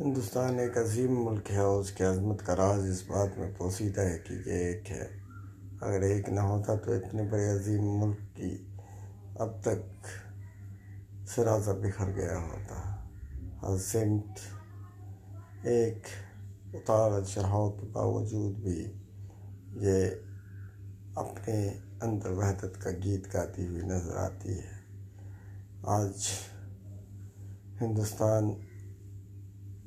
ہندوستان ایک عظیم ملک ہے، اور اس کی عظمت کا راز اس بات میں پوسیدہ ہے کہ یہ ایک ہے۔ اگر ایک نہ ہوتا تو اتنے بڑے عظیم ملک کی اب تک سرازہ بکھر گیا ہوتا۔ ہر سمت ایک اتار چڑھاؤ کے باوجود بھی یہ اپنے اندر وحدت کا گیت گاتی ہوئی نظر آتی ہے۔ آج ہندوستان